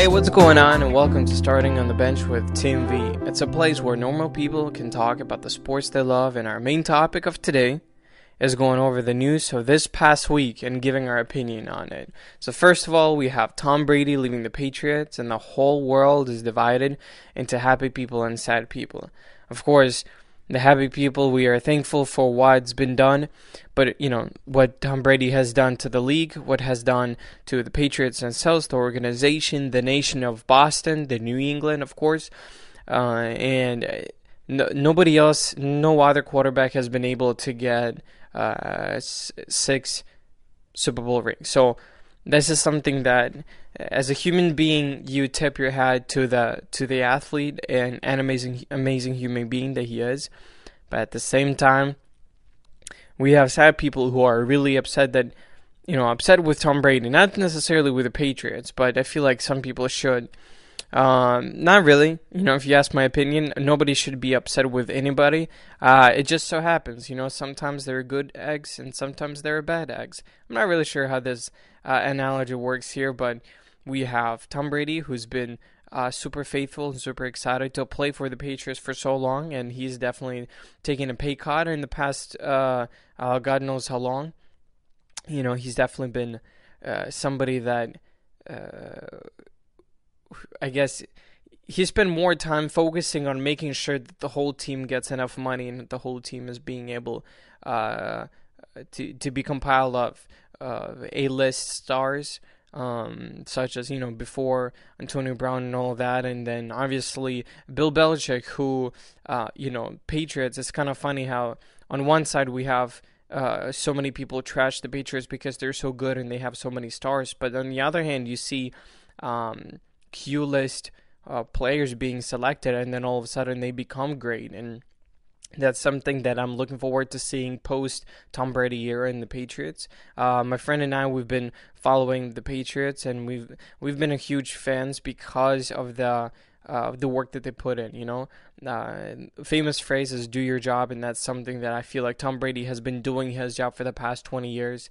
Hey, what's going on, and welcome to Starting on the Bench with Team V. It's a place where normal people can talk about the sports they love, and our main topic of today is going over the news of this past week and giving our opinion on it. So, first of all, we have Tom Brady leaving the Patriots, and the whole world is divided into happy people and sad people. Of course, the happy people, we are thankful for what's been done, but you know what Tom Brady has done to the league, what has done to the Patriots themselves, the organization, the nation of Boston, the New England, of course, uh, and uh, no, nobody else, no other quarterback has been able to get uh, six Super Bowl rings. So this is something that as a human being you tip your hat to the to the athlete and an amazing amazing human being that he is. But at the same time we have sad people who are really upset that you know upset with Tom Brady not necessarily with the Patriots but I feel like some people should um, not really. You know, if you ask my opinion, nobody should be upset with anybody. Uh, it just so happens, you know, sometimes there are good eggs and sometimes there are bad eggs. I'm not really sure how this uh, analogy works here, but we have Tom Brady, who's been uh, super faithful and super excited to play for the Patriots for so long, and he's definitely taken a pay cut in the past, uh, uh God knows how long. You know, he's definitely been uh, somebody that uh, I guess he spent more time focusing on making sure that the whole team gets enough money and that the whole team is being able uh, to to be compiled of uh, A-list stars, um, such as you know before Antonio Brown and all that, and then obviously Bill Belichick, who uh, you know Patriots. It's kind of funny how on one side we have. Uh, so many people trash the Patriots because they're so good and they have so many stars, but on the other hand, you see um, Q list uh, players being selected, and then all of a sudden they become great. And that's something that I'm looking forward to seeing post Tom Brady era in the Patriots. Uh, my friend and I, we've been following the Patriots, and we've we've been a huge fans because of the uh, the work that they put in. You know, uh, famous phrase is "do your job," and that's something that I feel like Tom Brady has been doing his job for the past 20 years,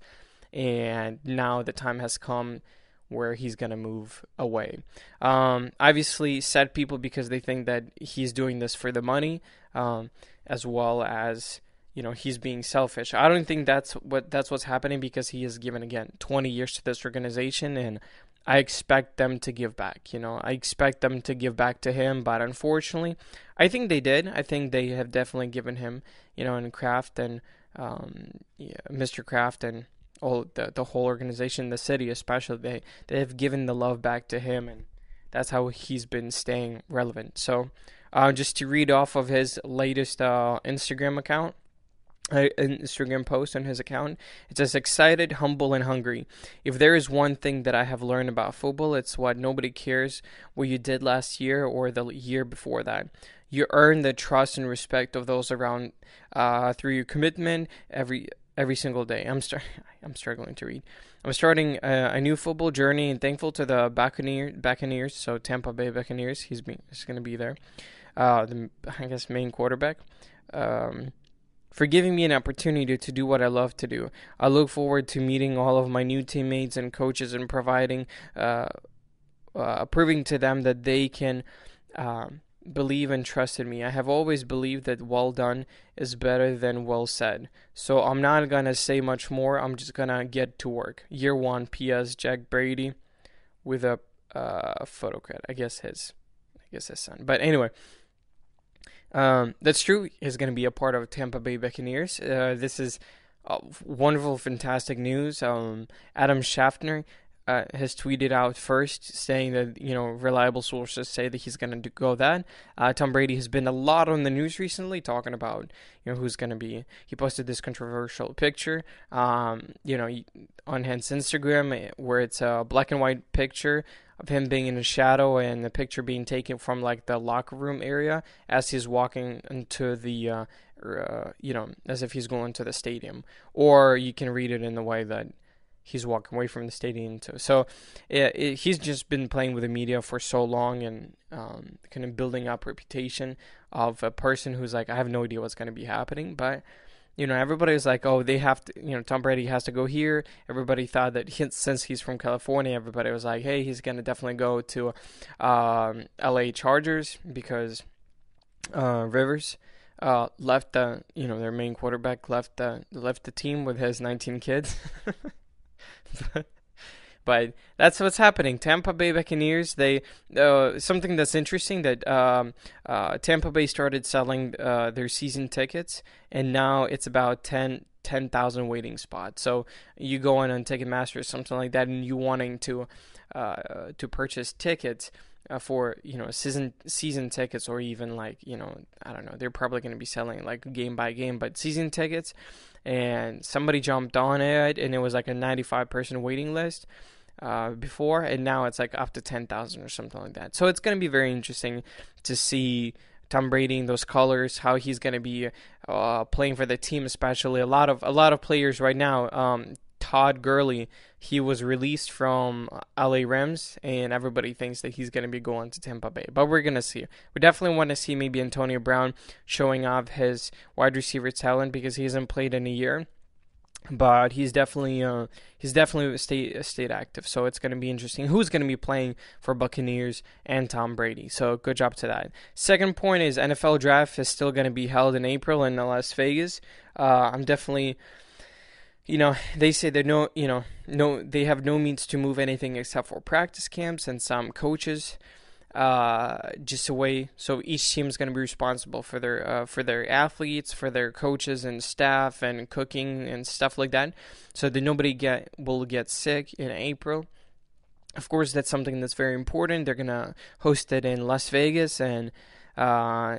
and now the time has come where he's going to move away. Um, obviously, sad people because they think that he's doing this for the money, um, as well as you know he's being selfish. I don't think that's what that's what's happening because he has given again 20 years to this organization, and I expect them to give back. You know, I expect them to give back to him, but unfortunately, I think they did. I think they have definitely given him, you know, and Kraft and um, yeah, Mr. Kraft and all the the whole organization, the city especially, they they have given the love back to him, and that's how he's been staying relevant. So, uh, just to read off of his latest uh, Instagram account. Uh, Instagram post on his account. It says, excited, humble, and hungry. If there is one thing that I have learned about football, it's what nobody cares what you did last year or the year before that. You earn the trust and respect of those around uh, through your commitment every every single day. I'm start I'm struggling to read. I'm starting a, a, new football journey and thankful to the Buccaneers, Buccaneers, so Tampa Bay Buccaneers. He's he's going to be there. Uh, the I guess main quarterback. Um, for giving me an opportunity to do what I love to do. I look forward to meeting all of my new teammates and coaches and providing, uh, uh, proving to them that they can um, believe and trust in me. I have always believed that well done is better than well said. So I'm not going to say much more. I'm just going to get to work. Year one, P.S. Jack Brady with a uh, photo credit. I guess his, I guess his son. But anyway, um, that's true. He's going to be a part of Tampa Bay Buccaneers. Uh, this is uh, wonderful, fantastic news. Um, Adam Schefter uh, has tweeted out first saying that you know reliable sources say that he's going to go that. Uh, Tom Brady has been a lot on the news recently talking about you know who's going to be. He posted this controversial picture, um, you know, on his Instagram eh, where it's a black and white picture of him being in a shadow and the picture being taken from like the locker room area as he's walking into the uh, uh, you know as if he's going to the stadium or you can read it in the way that he's walking away from the stadium too. So it, it, he's just been playing with the media for so long and um, kind of building up reputation of a person who's like, I have no idea what's going to be happening, but you know, everybody was like, oh, they have to, you know, Tom Brady has to go here. Everybody thought that he, since he's from California, everybody was like, hey, he's going to definitely go to um, LA Chargers because uh, Rivers uh, left the, you know, their main quarterback left the left the team with his 19 kids. but that's what's happening. Tampa Bay Buccaneers. They uh, something that's interesting that um, uh, Tampa Bay started selling uh, their season tickets, and now it's about 10 10,000 waiting spots. So you go on on Ticketmaster or something like that, and you wanting to uh, to purchase tickets. Uh, for you know season season tickets or even like you know I don't know they're probably going to be selling like game by game but season tickets and somebody jumped on it and it was like a 95 person waiting list uh, before, and now it's like up to 10,000 or something like that. So it's going to be very interesting to see Tom Brady in those colors, how he's going to be uh, playing for the team, especially a lot of a lot of players right now. Um, Todd Gurley, he was released from LA Rams, and everybody thinks that he's going to be going to Tampa Bay. But we're going to see. We definitely want to see maybe Antonio Brown showing off his wide receiver talent because he hasn't played in a year but he's definitely uh, he's definitely stayed stayed active. So it's going to be interesting. Who's going to be playing for Buccaneers and Tom Brady? So good job to that. Second point is NFL draft is still going to be held in April in Las Vegas. Uh, I'm definitely. You know, they say they no, you know, no, they have no means to move anything except for practice camps and some coaches uh, just a way. So each team is going to be responsible for their uh, for their athletes, for their coaches and staff, and cooking and stuff like that, so that nobody get will get sick in April. Of course, that's something that's very important. They're gonna host it in Las Vegas, and uh,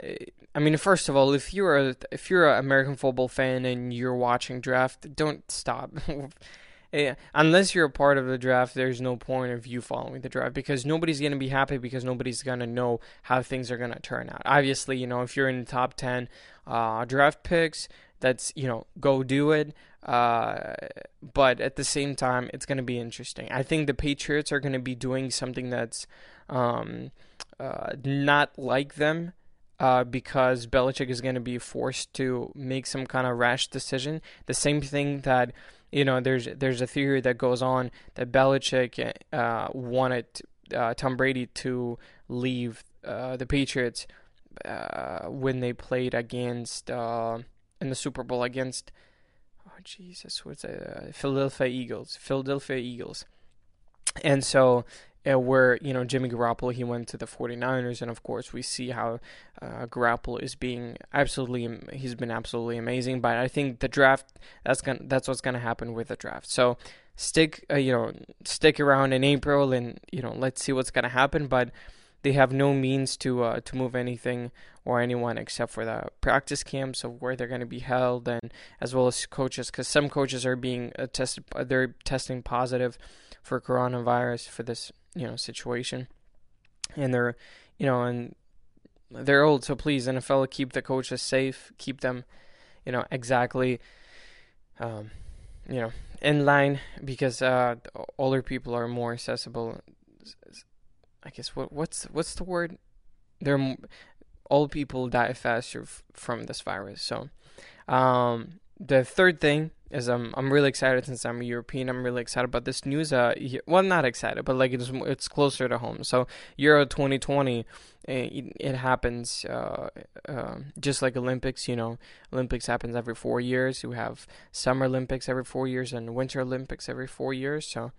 I mean, first of all, if you're a if you're an American football fan and you're watching draft, don't stop. unless you're a part of the draft, there's no point of you following the draft because nobody's going to be happy because nobody's going to know how things are going to turn out. Obviously, you know, if you're in the top 10 uh, draft picks, that's, you know, go do it. Uh, but at the same time, it's going to be interesting. I think the Patriots are going to be doing something that's um, uh, not like them. Uh, because Belichick is going to be forced to make some kind of rash decision. The same thing that you know, there's there's a theory that goes on that Belichick uh, wanted uh, Tom Brady to leave uh, the Patriots when they played against in the Super Bowl against oh Jesus, what's it? Philadelphia Eagles, Philadelphia Eagles, and so where you know Jimmy Garoppolo he went to the 49ers and of course we see how uh, Garoppolo is being absolutely he's been absolutely amazing but I think the draft that's going that's what's going to happen with the draft. So stick uh, you know stick around in April and you know let's see what's going to happen but they have no means to uh, to move anything or anyone except for the practice camps of where they're going to be held and as well as coaches because some coaches are being uh, tested they're testing positive for coronavirus for this you know situation, and they're you know and they're old. So please, NFL, keep the coaches safe, keep them you know exactly um, you know in line because uh, older people are more accessible. I guess what what's what's the word? They're old people die faster f- from this virus. So um, the third thing is I'm I'm really excited since I'm European. I'm really excited about this news. Uh, well, not excited, but like it's it's closer to home. So Euro 2020, eh, it, it happens uh, uh, just like Olympics. You know, Olympics happens every four years. You have Summer Olympics every four years and Winter Olympics every four years. So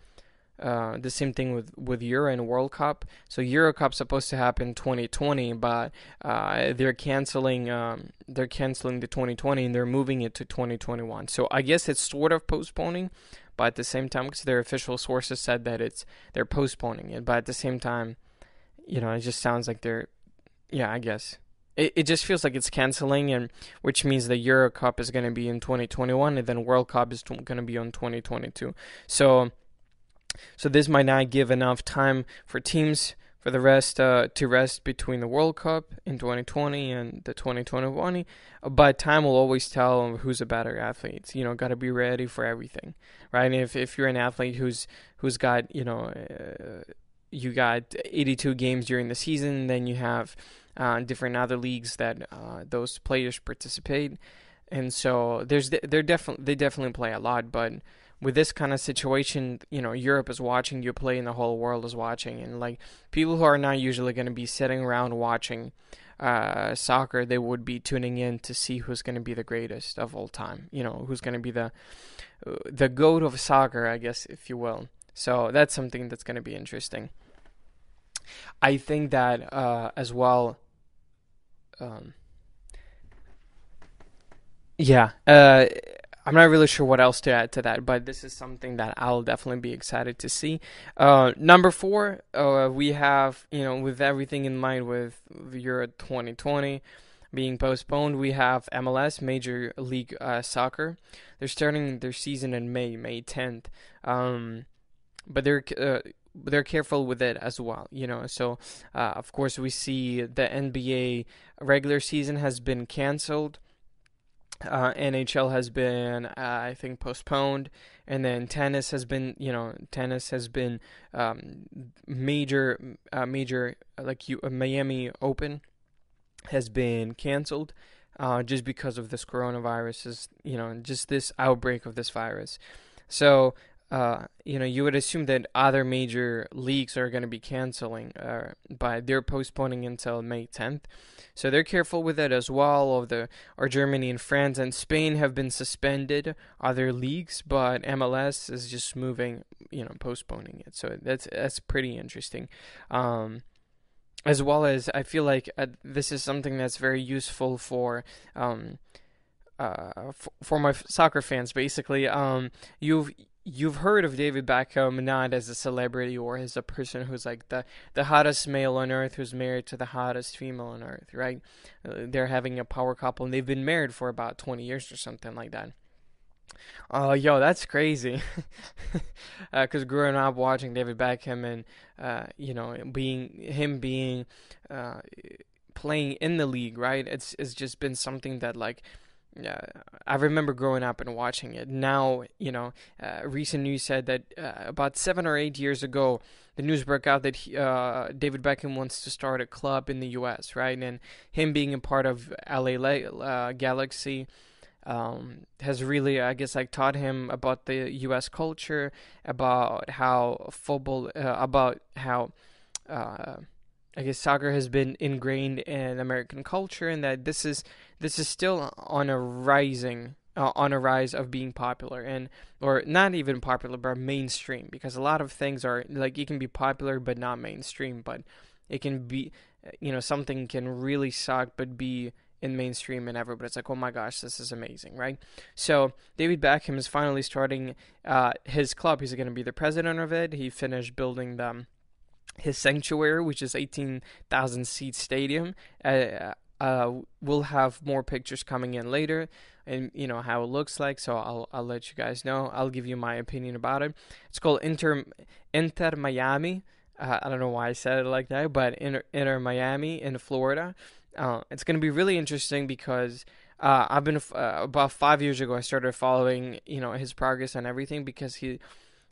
uh, the same thing with, with Euro and World Cup. So Euro Cup supposed to happen 2020, but uh, they're canceling um, they're canceling the 2020 and they're moving it to 2021. So I guess it's sort of postponing, but at the same time, because their official sources said that it's they're postponing it, but at the same time, you know, it just sounds like they're yeah, I guess. It, it just feels like it's canceling, and which means the Euro Cup is going to be in 2021, and then World Cup is going to be on 2022. So so this might not give enough time for teams for the rest uh, to rest between the World Cup in 2020 and the 2021. But time will always tell who's a better athlete. You know, got to be ready for everything, right? And if if you're an athlete who's who's got you know. Uh, you got 82 games during the season, then you have uh, different other leagues that uh, those players participate and so there's they're definitely they definitely play a lot, but with this kind of situation, you know, Europe is watching you play and the whole world is watching. And like people who are not usually going to be sitting around watching uh, soccer, they would be tuning in to see who's going to be the greatest of all time. You know, who's going to be the uh, the goat of soccer, I guess, if you will. So that's something that's going to be interesting. I think that uh, as well. Um, yeah, uh, I'm not really sure what else to add to that, but this is something that I'll definitely be excited to see. Uh, number four, uh, we have, you know, with everything in mind with the Euro 2020 being postponed, we have MLS, Major League uh, Soccer. They're starting their season in May, May 10th. Um, but they're uh, they're careful with it as well, you know. So, uh, of course, we see the NBA regular season has been canceled. Uh, NHL has been, uh, I think, postponed, and then tennis has been, you know, tennis has been um, major, uh, major like you, Miami Open has been canceled, uh, just because of this coronavirus, is you know, just this outbreak of this virus. So uh, you know, you would assume that other major leagues are going to be canceling, uh, but they're postponing until May 10th. So they're careful with it as well. Of the, or Germany and France and Spain have been suspended other leagues, but MLS is just moving, you know, postponing it. So that's that's pretty interesting. Um, as well as I feel like uh, this is something that's very useful for. Um, uh, for, for my soccer fans, basically, um, you've you've heard of David Beckham not as a celebrity or as a person who's like the the hottest male on earth who's married to the hottest female on earth, right? Uh, they're having a power couple and they've been married for about 20 years or something like that. Oh, uh, yo, that's crazy. Because uh, growing up watching David Beckham and, uh, you know, being him being uh, playing in the league, right? It's it's just been something that like uh, I remember growing up and watching it. Now, you know, uh, recent news said that uh, about seven or eight years ago, the news broke out that he, uh, David Beckham wants to start a club in the U.S., right? And him being a part of LA uh, Galaxy um, has really, I guess, like taught him about the U.S. culture, about how football, uh, about how I guess soccer has been ingrained in American culture, and that this is this is still on a rising uh, on a rise of being popular and or not even popular but mainstream because a lot of things are like you can be popular but not mainstream but it can be you know something can really suck but be in mainstream and everybody's like oh my gosh this is amazing right? So david beckham is finally starting uh, his club. He's going to be the president of it. He finished building them his sanctuary, which is 18,000 seat stadium. Uh, uh, we'll have more pictures coming in later, and you know how it looks like. So I'll I'll let you guys know. I'll give you my opinion about it. It's called Inter Inter Miami. Uh, I don't know why I said it like that, but Inter, Inter Miami in Florida. Uh, it's going to be really interesting because uh, I've been uh, about five years ago. I started following you know his progress and everything because he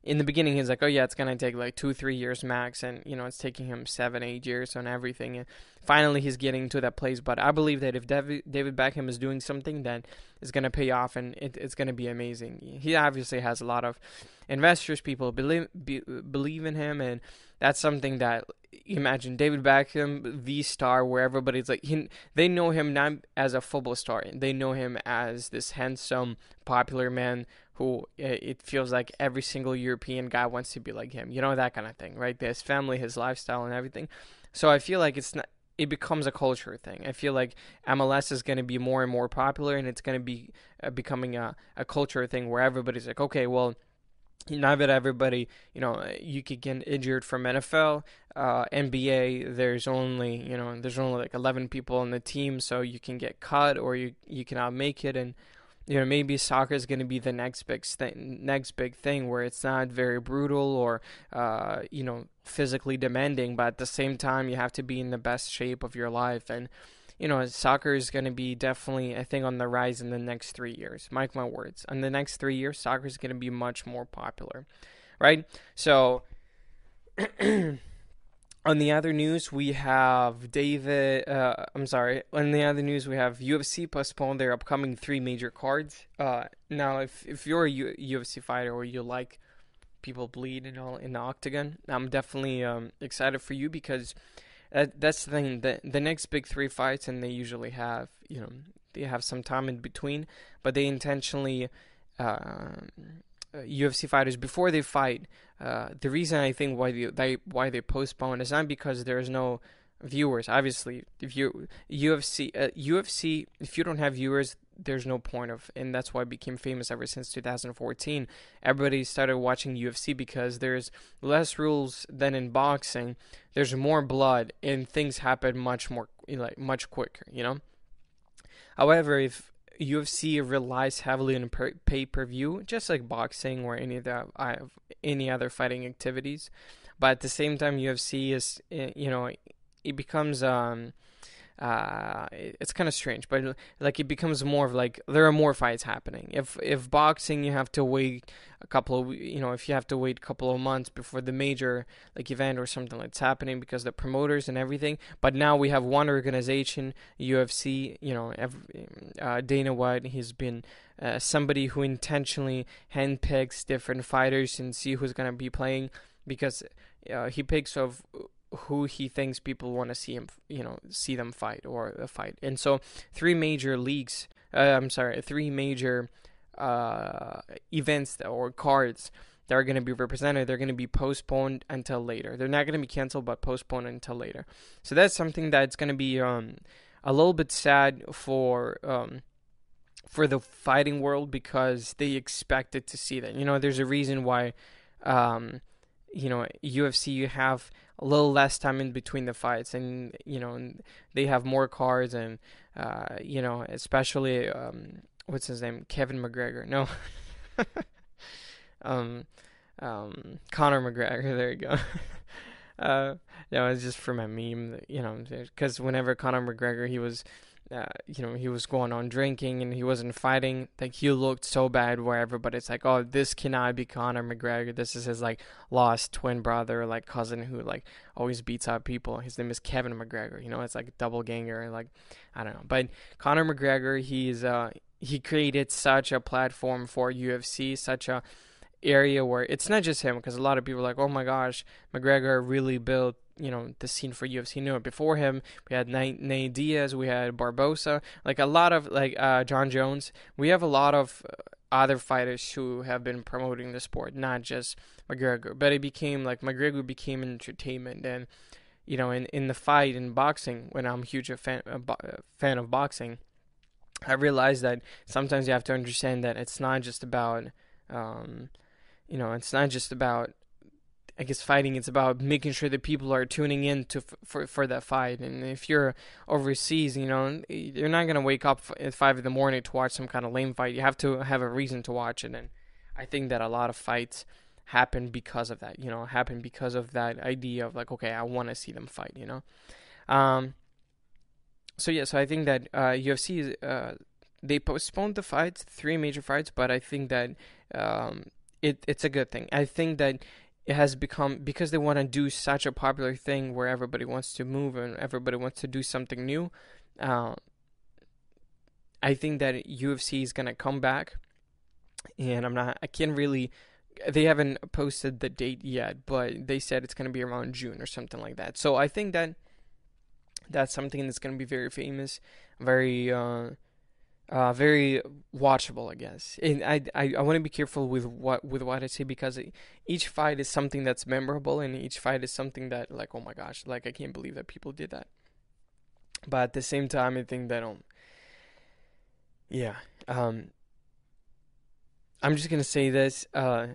in the beginning he's like, oh yeah, it's gonna take like two, three years max, and you know it's taking him seven, eight years on everything. And finally, he's getting to that place. But I believe that if David, David Beckham is doing something then it's gonna pay off, and it, it's gonna be amazing. He obviously has a lot of investors, people believe be, believe in him, and that's something that imagine David Beckham, the star, where everybody's like, he, they know him not as a football star, they know him as this handsome, popular man who it feels like every single European guy wants to be like him. You know that kind of thing, right? His family, his lifestyle, and everything. So I feel like it's not. It becomes a culture thing. I feel like MLS is going to be more and more popular, and it's going to be uh, becoming a, a culture thing where everybody's like, okay, well, now that everybody, you know, you could get injured from NFL, uh, NBA, there's only, you know, there's only like 11 people on the team, so you can get cut or you you cannot make it, and you know maybe soccer is going to be the next big thing next big thing where it's not very brutal or uh, you know physically demanding but at the same time you have to be in the best shape of your life. And you know soccer is going to be definitely i think on the rise in the next three years mark my words in the next three years soccer is going to be much more popular right so on the other news, we have David. Uh, I'm sorry. On the other news, we have UFC postponed their upcoming three major cards. Uh, now, if if you're a U- UFC fighter or you like people bleed and all in the octagon, I'm definitely um, excited for you because that, that's the thing. The the next big three fights, and they usually have you know they have some time in between, but they intentionally. Uh, UFC fighters before they fight. Uh, the reason I think why they, they why they postpone is not because there's no viewers. Obviously, if you UFC uh, UFC if you don't have viewers, there's no point of, and that's why it became famous ever since 2014. Everybody started watching UFC because there's less rules than in boxing. There's more blood, and things happen much more like much quicker. You know. However, if UFC relies heavily on pay per view, just like boxing or any of the any other fighting activities. But at the same time, UFC is eh, you know it becomes um, uh, it's kind of strange, but like it becomes more of like there are more fights happening. If if boxing, you have to wait a couple of you know if you have to wait a couple of months before the major like event or something that's happening because the promoters and everything. But now we have one organization, UFC. You know, every, uh, Dana White. He's been uh, somebody who intentionally handpicks different fighters and see who's gonna be playing because uh, he picks of who he thinks people want to see him, you know, see them fight or a fight. And so, three major leagues, uh, I'm sorry, three major uh, events or cards that are going to be represented, they're going to be postponed until later. They're not going to be canceled, but postponed until later. So that's something that's going to be um, a little bit sad for um, for the fighting world because they expected to see that. You know, there's a reason why. Um, you know, UFC, you have a little less time in between the fights, and you know they have more cards, and uh, you know especially um, what's his name, Kevin McGregor. No, um, um, Conor McGregor. There you go. uh, no, it's just for my meme. You know, because whenever Conor McGregor, he was uh, you know, he was going on drinking and he wasn't fighting. Like he looked so bad where everybody's like, "Oh, this cannot be Conor McGregor. This is his like lost twin brother, like cousin who like always beats up people. His name is Kevin McGregor. You know, it's like double ganger. Like I don't know, but Conor McGregor, he's uh he created such a platform for UFC, such a area where it's not just him because a lot of people are like, "Oh my gosh, McGregor really built." You know the scene for UFC knew it before him. We had Nate, Diaz, we had Barbosa, like a lot of like uh, Jon Jones. We have a lot of uh, other fighters who have been promoting the sport, not just McGregor. But it became like McGregor became entertainment, and you know, in in the fight in boxing, when I'm huge a fan a bo- fan of boxing, I realized that sometimes you have to understand that it's not just about, um, you know, it's not just about I guess fighting it's about making sure that people are tuning in to for for that fight. And if you're overseas, you know, you're not gonna wake up at five in the morning to watch some kind of lame fight. You have to have a reason to watch it. And I think that a lot of fights happen because of that. You know, happen because of that idea of like, okay, I want to see them fight. You know, um. So yeah, so I think that uh, UFC is uh, they postponed the fights, three major fights, but I think that um, it it's a good thing. I think that it has become because they want to do such a popular thing where everybody wants to move and everybody wants to do something new. Uh, I think that UFC is gonna come back, and I'm not. I can't really. They haven't posted the date yet, but they said it's gonna be around June or something like that. So I think that that's something that's gonna be very famous, very. Uh, uh, very watchable, I guess. And I I, I want to be careful with what with what I say because each fight is something that's memorable, and each fight is something that like oh my gosh, like I can't believe that people did that. But at the same time, I think that um, yeah, um, I'm just gonna say this. Uh,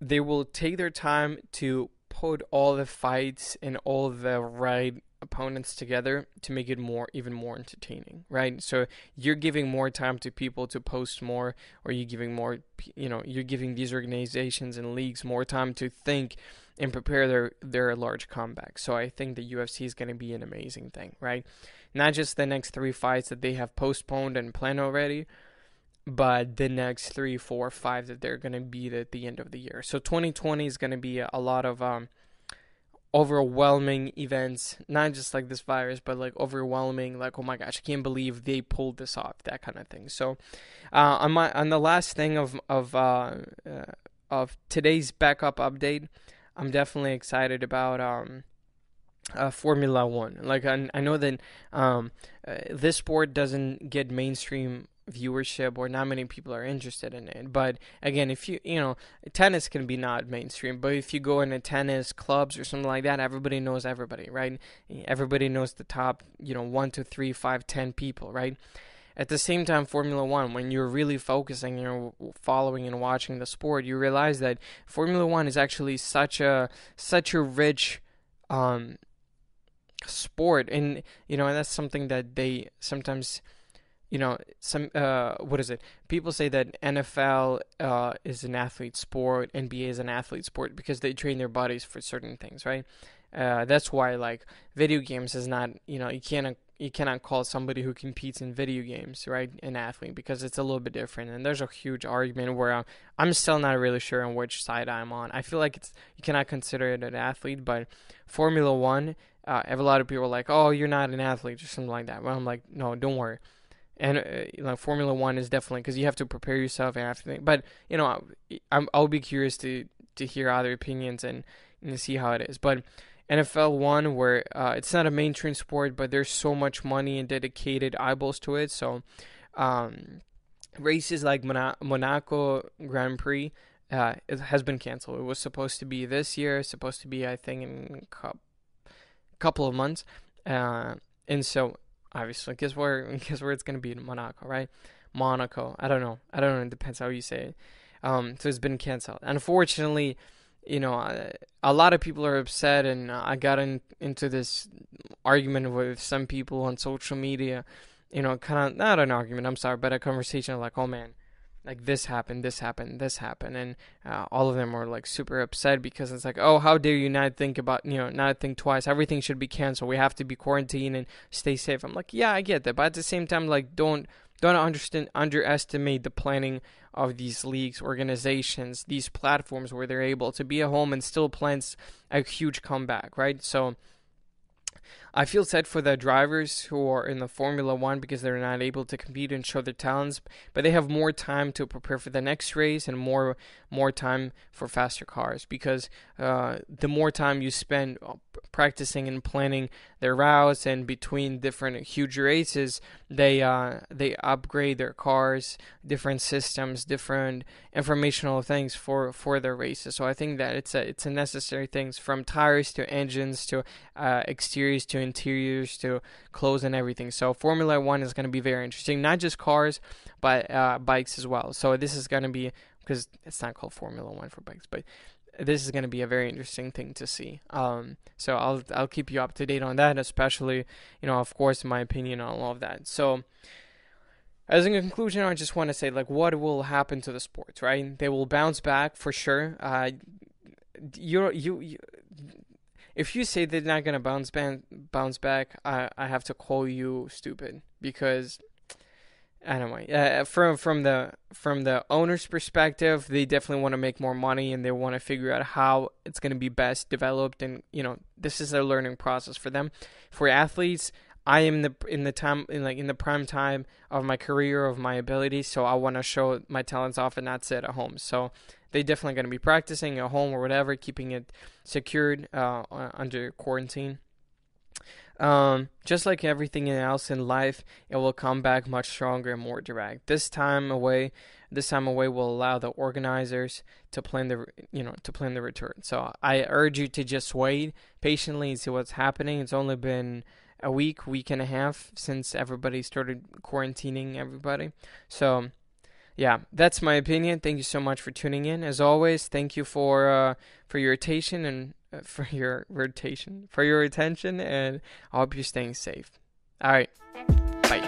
they will take their time to put all the fights and all the right opponents together to make it more even more entertaining right? So you're giving more time to people to post more or you're giving more you know you're giving these organizations and leagues more time to think and prepare their their large comeback so i think the ufc is going to be an amazing thing right? Not just the next three fights that they have postponed and planned already but the next three four five that they're going to beat at the end of the year. So 2020 is going to be a lot of um overwhelming events, not just like this virus, but like overwhelming, like oh my gosh, I can't believe they pulled this off, that kind of thing. So, uh, on my on the last thing of of uh, uh, of today's backup update, I'm definitely excited about um, uh, Formula One. Like I, I know that um, uh, this sport doesn't get mainstream viewership or not many people are interested in it. But again if you you know tennis can be not mainstream but if you go into tennis clubs or something like that everybody knows everybody right? Everybody knows the top you know one to three five ten people right? At the same time formula one when you're really focusing you're following and watching the sport you realize that formula one is actually such a such a rich um sport. And you know and that's something that they sometimes you know, some uh, what is it? People say that NFL uh, is an athlete sport, NBA is an athlete sport because they train their bodies for certain things, right? Uh, that's why like video games is not, you know, you can't you cannot call somebody who competes in video games, right, an athlete because it's a little bit different. And there's a huge argument where I'm, I'm still not really sure on which side I'm on. I feel like it's you cannot consider it an athlete, but Formula One, uh, I have a lot of people like, oh, you're not an athlete or something like that. Well, I'm like, no, don't worry and uh, you know, Formula One is definitely because you have to prepare yourself and everything. But you know, I'm, I'll be curious to to hear other opinions and, and see how it is. But NFL One, where uh, it's not a mainstream sport, but there's so much money and dedicated eyeballs to it. So um, races like Mon- Monaco Grand Prix uh, it has been canceled. It was supposed to be this year, supposed to be I think in a couple of months. Uh, and so obviously. Guess where? Guess where it's gonna be in Monaco, right? Monaco. I don't know. I don't know. It depends how you say it. Um, so it's been canceled. Unfortunately, you know, a lot of people are upset, and I got in, into this argument with some people on social media. You know, kind of not an argument. I'm sorry, but a conversation like, oh man, like this happened, this happened, this happened, and uh, all of them were like super upset because it's like, oh, how dare you not think about, you know, not think twice. Everything should be canceled. We have to be quarantined and stay safe. I'm like, yeah, I get that, but at the same time, like, don't don't understand underestimate the planning of these leagues, organizations, these platforms where they're able to be at home and still plans a huge comeback, right? So I feel sad for the drivers who are in the Formula One because they're not able to compete and show their talents, but they have more time to prepare for the next race and more more time for faster cars because uh, the more time you spend uh, practicing and planning their routes and between different huge races, they uh, they upgrade their cars, different systems, different informational things for for their races. So I think that it's a it's a necessary things from tires to engines to uh, exteriors to interiors to clothes and everything. So Formula One is going to be very interesting, not just cars, but uh, bikes as well. So this is going to be because it's not called Formula One for bikes, but this is going to be a very interesting thing to see. Um, so I'll I'll keep you up to date on that, especially you know, of course, my opinion on all of that. So. As a conclusion, I just want to say, like, what will happen to the sports, right? They will bounce back for sure. Uh, you you, you if you say they're not gonna bounce back, bounce back, I I have to call you stupid because I. Uh, from from the from the owner's perspective, they definitely want to make more money and they want to figure out how it's going to be best developed. And you know, this is a learning process for them. For athletes, I am the in the time in like in the prime time of my career of my ability, so I want to show my talents off and not sit at home. So they definitely going to be practicing at home or whatever, keeping it secured uh, under quarantine. Um, just like everything else in life, it will come back much stronger and more direct. This time away, this time away will allow the organizers to plan the you know to plan the return. So I urge you to just wait patiently and see what's happening. It's only been a week, week and a half since everybody started quarantining everybody. So yeah, that's my opinion. Thank you so much for tuning in. As always, thank you for uh, for your attention and uh, for your rotation, for your attention, and I hope you're staying safe. All right, bye.